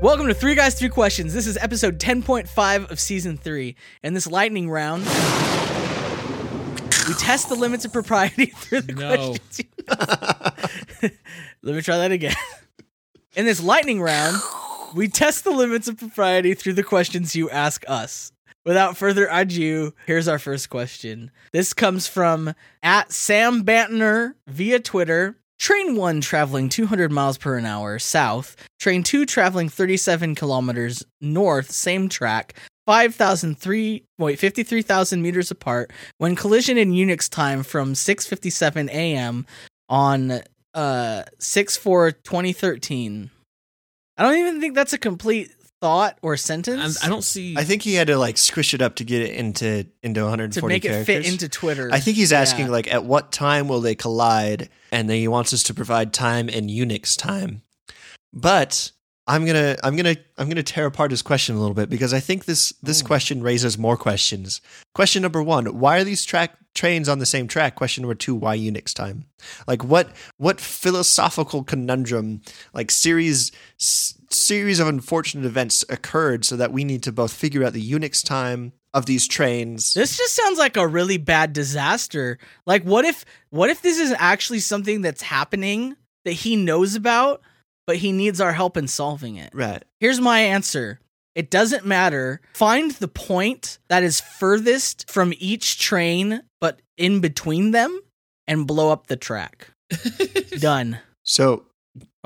Welcome to Three Guys, Three Questions. This is episode 10.5 of season three. In this lightning round, we test the limits of propriety through the No. questions. you- Let me try that again. In this lightning round, we test the limits of propriety through the questions you ask us. Without further ado, here's our first question. This comes from at Sam Bantner via Twitter. Train 1 traveling 200 miles per hour south. Train 2 traveling 37 kilometers north, same track. 5,003 wait 53,000 meters apart when collision in Unix time from 6:57 a.m. on uh 6/4/2013. I don't even think that's a complete thought or I, sentence. I don't see. I think he had to like squish it up to get it into into 140 to make it characters. fit into Twitter. I think he's asking Yeah. like at what time will they collide, and then he wants us to provide time in Unix time. But I'm gonna I'm gonna I'm gonna tear apart his question a little bit because I think this this Ooh. question raises more questions. Question number one: Why are these track trains on the same track? Question number two: Why Unix time? Like what what philosophical conundrum like series s- series of unfortunate events occurred so that we need to both figure out the Unix time of these trains This just sounds like a really bad disaster. Like what if what if this is actually something that's happening that he knows about, but he needs our help in solving it? right Here's my answer. It doesn't matter. Find the point that is furthest from each train but in between them and blow up the track. Done. so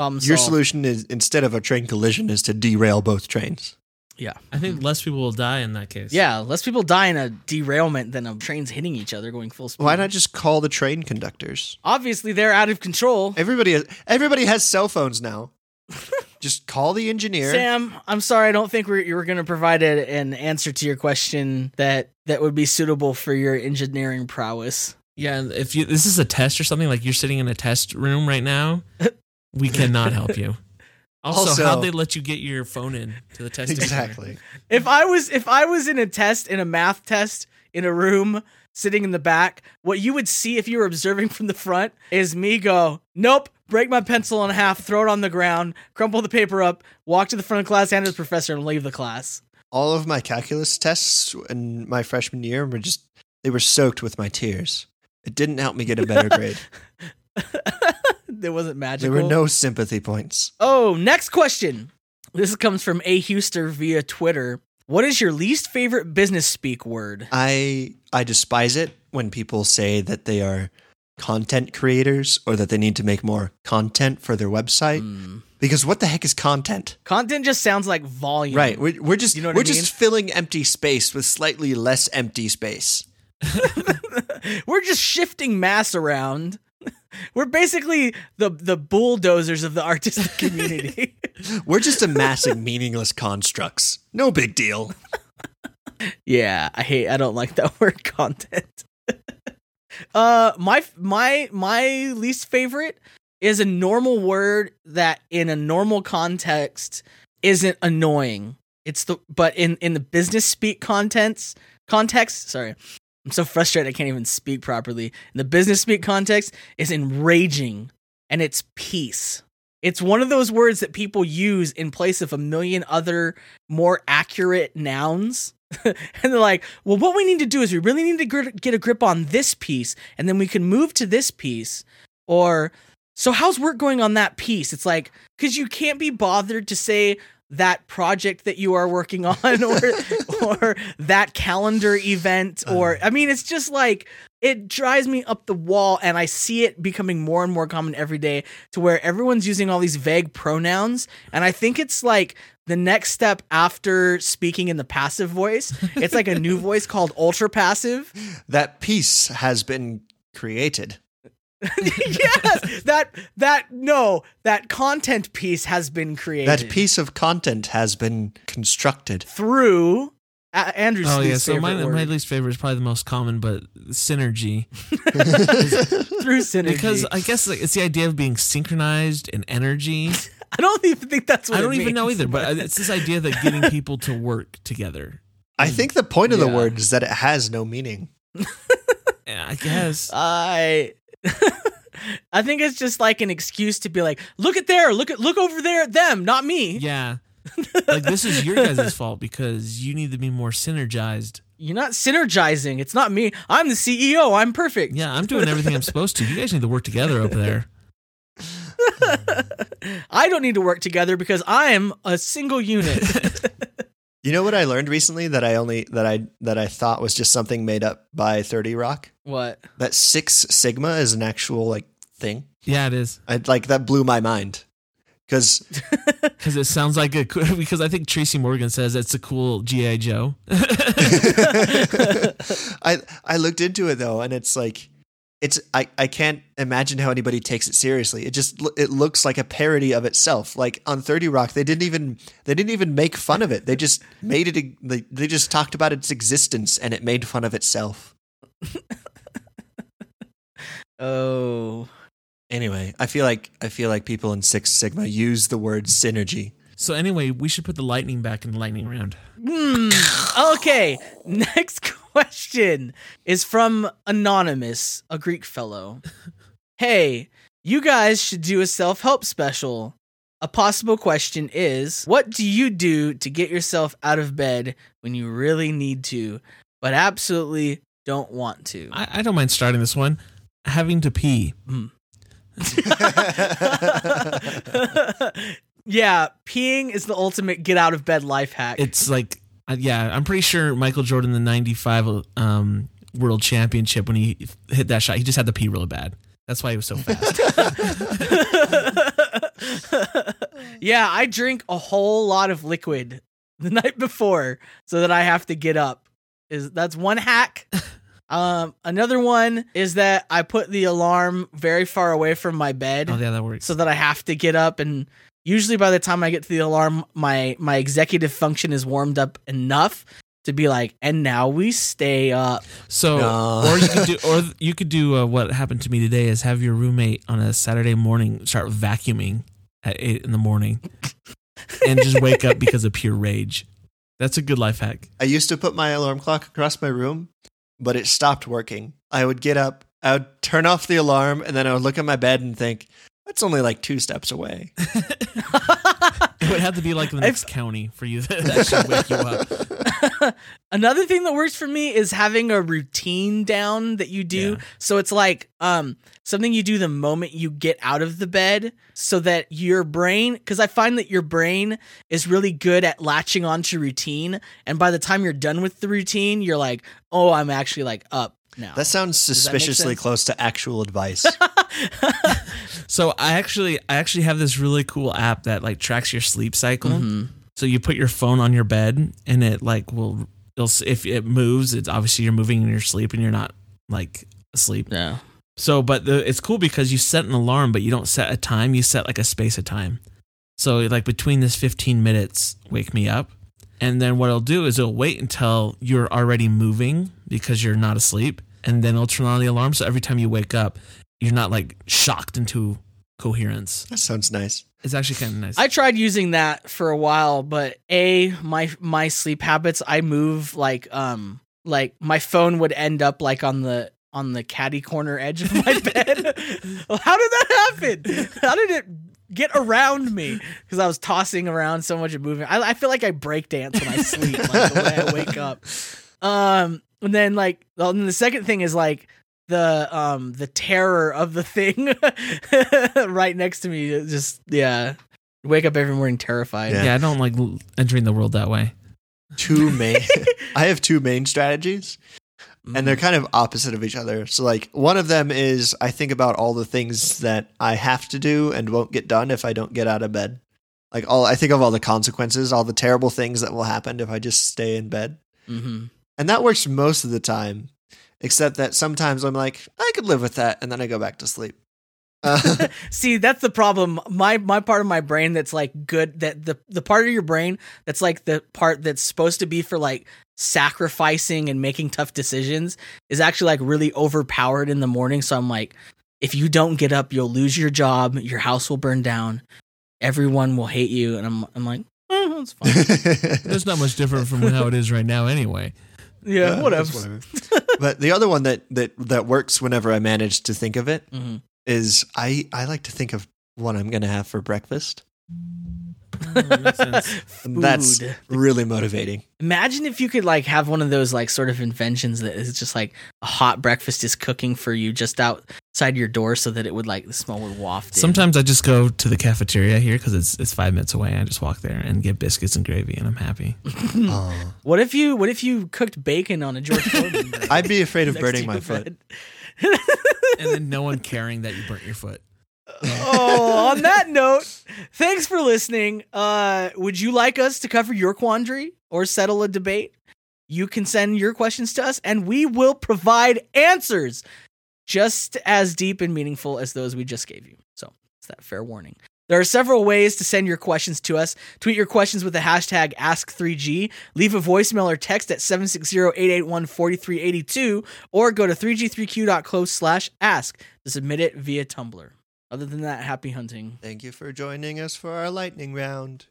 Problem Your solved. solution is instead of a train collision is to derail both trains. Yeah. I think less people will die in that case. Yeah, less people die in a derailment than of trains hitting each other going full speed. Why not just call the train conductors? Obviously, they're out of control. Everybody has, everybody has cell phones now. just call the engineer. Sam, I'm sorry. I don't think we're, you were going to provide a, an answer to your question that that would be suitable for your engineering prowess. Yeah. If you this is a test or something, like you're sitting in a test room right now, we cannot help you. Also, Also- how'd they let you get your phone in to the test? exactly. If I was if I was in a test in a math test in a room sitting in the back, what you would see if you were observing from the front is me go, "Nope." Break my pencil in half, throw it on the ground, crumple the paper up, walk to the front of class, hand it to the professor, and leave the class. All of my calculus tests in my freshman year were just they were soaked with my tears. It didn't help me get a better grade. There wasn't magical. there were no sympathy points. Oh, next question. This comes from A. Huster via Twitter. What is your least favorite business speak word? I I despise it when people say that they are content creators or that they need to make more content for their website Hmm. because what the heck is content? Content just sounds like volume. Right. We're, we're just You know we're I mean? just filling empty space with slightly less empty space. We're just shifting mass around. We're basically the the bulldozers of the artistic community. We're just amassing meaningless constructs. No big deal. yeah, I hate. I don't like that word content. uh, my my my least favorite is a normal word that in a normal context isn't annoying. It's the but in in the business speak contents context. Sorry, I'm so frustrated I can't even speak properly. In the business speak context, is enraging, and it's piece. It's one of those words that people use in place of a million other more accurate nouns. and they're like, well, what we need to do is we really need to gr- get a grip on this piece, and then we can move to this piece. Or, so how's work going on that piece? It's like, because you can't be bothered to say that project that you are working on or or that calendar event uh-huh. or I mean it's just like it drives me up the wall and I see it becoming more and more common every day to where everyone's using all these vague pronouns. And I think it's like the next step after speaking in the passive voice it's like a new voice called ultra passive. That piece has been created. yes that that no that content piece has been created That piece of content has been constructed. through uh, Andrew's Oh yeah. So my favorite my word. least favorite is probably the most common, but synergy. through synergy Because I guess like, it's the idea of being synchronized and energy. I don't even think that's what I don't it even know either, but it's this idea that getting people to work together. I think the point of the word is that it has no meaning. Yeah, I guess. I I think it's just like an excuse to be like, look at there, look at look over there at them, not me. Yeah. Like this is your guys' fault because you need to be more synergized. You're not synergizing. It's not me. I'm the CEO. I'm perfect. Yeah, I'm doing everything I'm supposed to. You guys need to work together over there. I don't need to work together because I'm a single unit. You know what I learned recently that I only that I that I thought was just something made up by 30 Rock? what? That 6 sigma is an actual like thing. Yeah, it is I like that blew my mind. Cuz because it sounds like a cool- because I think Tracy Morgan says it's a cool GI Joe. I I looked into it though and it's like it's I, I can't imagine how anybody takes it seriously. It just it looks like a parody of itself. Like on 30 Rock they didn't even they didn't even make fun of it. They just made it they, they just talked about its existence and it made fun of itself. Oh. Anyway, I feel like I feel like people in Six Sigma use the word synergy. So anyway, we should put the lightning back in the lightning round. Hmm. Okay. Next question is from Anonymous, a Greek fellow. Hey, you guys should do a self help special. A possible question is What do you do to get yourself out of bed when you really need to, but absolutely don't want to? I, I don't mind starting this one. Having to pee. yeah, peeing is the ultimate get out of bed life hack. It's like, uh, yeah, I'm pretty sure Michael Jordan, the '95 um, World Championship, when he hit that shot, he just had to pee really bad. That's why he was so fast. yeah, I drink a whole lot of liquid the night before so that I have to get up. Is that's one hack. Um, another one is that I put the alarm very far away from my bed oh yeah, that works. so that I have to get up and usually by the time I get to the alarm my my executive function is warmed up enough to be like and now we stay up. So, No. or you could do, or you could do uh, what happened to me today is have your roommate on a Saturday morning start vacuuming at eight in the morning, and just wake up because of pure rage. That's a good life hack. I used to put my alarm clock across my room, but it stopped working. I would get up, I would turn off the alarm, and then I would look at my bed and think, that's only like two steps away. It would have to be like the next county for you that that should wake you up. Another thing that works for me is having a routine down that you do. Yeah. So it's like um something you do the moment you get out of the bed so that your brain cuz I find that your brain is really good at latching onto routine and by the time you're done with the routine you're like, "Oh, I'm actually like up now." That sounds suspiciously sense? close to actual advice. So I actually, I actually have this really cool app that like tracks your sleep cycle. Mhm. So you put your phone on your bed, and it like will, it'll, if it moves, it's obviously you're moving in your sleep, and you're not like asleep. Yeah. So, but the, it's cool because you set an alarm, but you don't set a time. You set like a space of time. So, like between this 15 minutes, wake me up. And then what it'll do is it'll wait until you're already moving because you're not asleep. And then it'll turn on the alarm. So every time you wake up, you're not like shocked into coherence. that sounds nice. It's actually kind of nice. I tried using that for a while, but a my my sleep habits, I move like um like my phone would end up like on the on the caddy corner edge of my bed. How did that happen? How did it get around me? Because I was tossing around so much and moving. I, I feel like I break dance when I sleep, like the way I wake up. Um, and then like, well, and the second thing is like the um the terror of the thing right next to me. It Just yeah, wake up every morning terrified. Yeah. yeah, I don't like entering the world that way. Two main I have two main strategies Mm. and they're kind of opposite of each other. So like one of them is I think about all the things that I have to do and won't get done if I don't get out of bed. Like all I think of all the consequences, all the terrible things that will happen if I just stay in bed. hmm And that works most of the time, except that sometimes I'm like, I could live with that, and then I go back to sleep. Uh, See, that's the problem. My my part of my brain that's like good that the the part of your brain that's like the part that's supposed to be for like sacrificing and making tough decisions is actually like really overpowered in the morning. So I'm like, if you don't get up, you'll lose your job, your house will burn down, everyone will hate you, and I'm I'm like, oh, that's fine. It's not much different from how it is right now, anyway. Yeah, Yeah, whatever. but the other one that that that works whenever I manage to think of it Mhm. is I I like to think of what I'm gonna have for breakfast. Makes sense. That's really motivating. Imagine if you could like have one of those like sort of inventions that is just like a hot breakfast is cooking for you just outside your door, so that it would like the smell would waft. in. Sometimes I just go to the cafeteria here because it's it's five minutes away. I just walk there and get biscuits and gravy, and I'm happy. Aw. What if you what if you cooked bacon on a George Foreman? I'd be afraid of burning my foot. and then no one caring that you burnt your foot. Oh, on that note, thanks for listening. Uh, would you like us to cover your quandary or settle a debate? You can send your questions to us and we will provide answers just as deep and meaningful as those we just gave you. So, it's that fair warning. There are several ways to send your questions to us. Tweet your questions with the hashtag Ask3G, leave a voicemail or text at 760-881-4382, or go to 3g3q.close slash ask to submit it via Tumblr. Other than that, happy hunting. Thank you for joining us for our lightning round.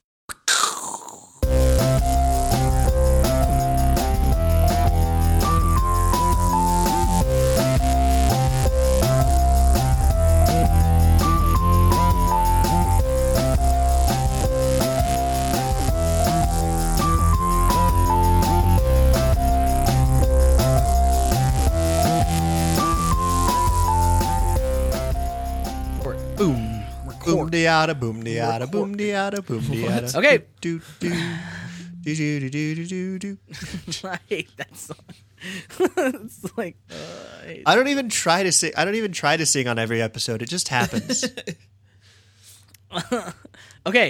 boom. Boom diada, boom diada, boom diada, boom diada. Okay. Do do do do do do do do. I hate that song. it's like uh, I, I don't even try to sing. I don't even try to sing on every episode. It just happens. okay,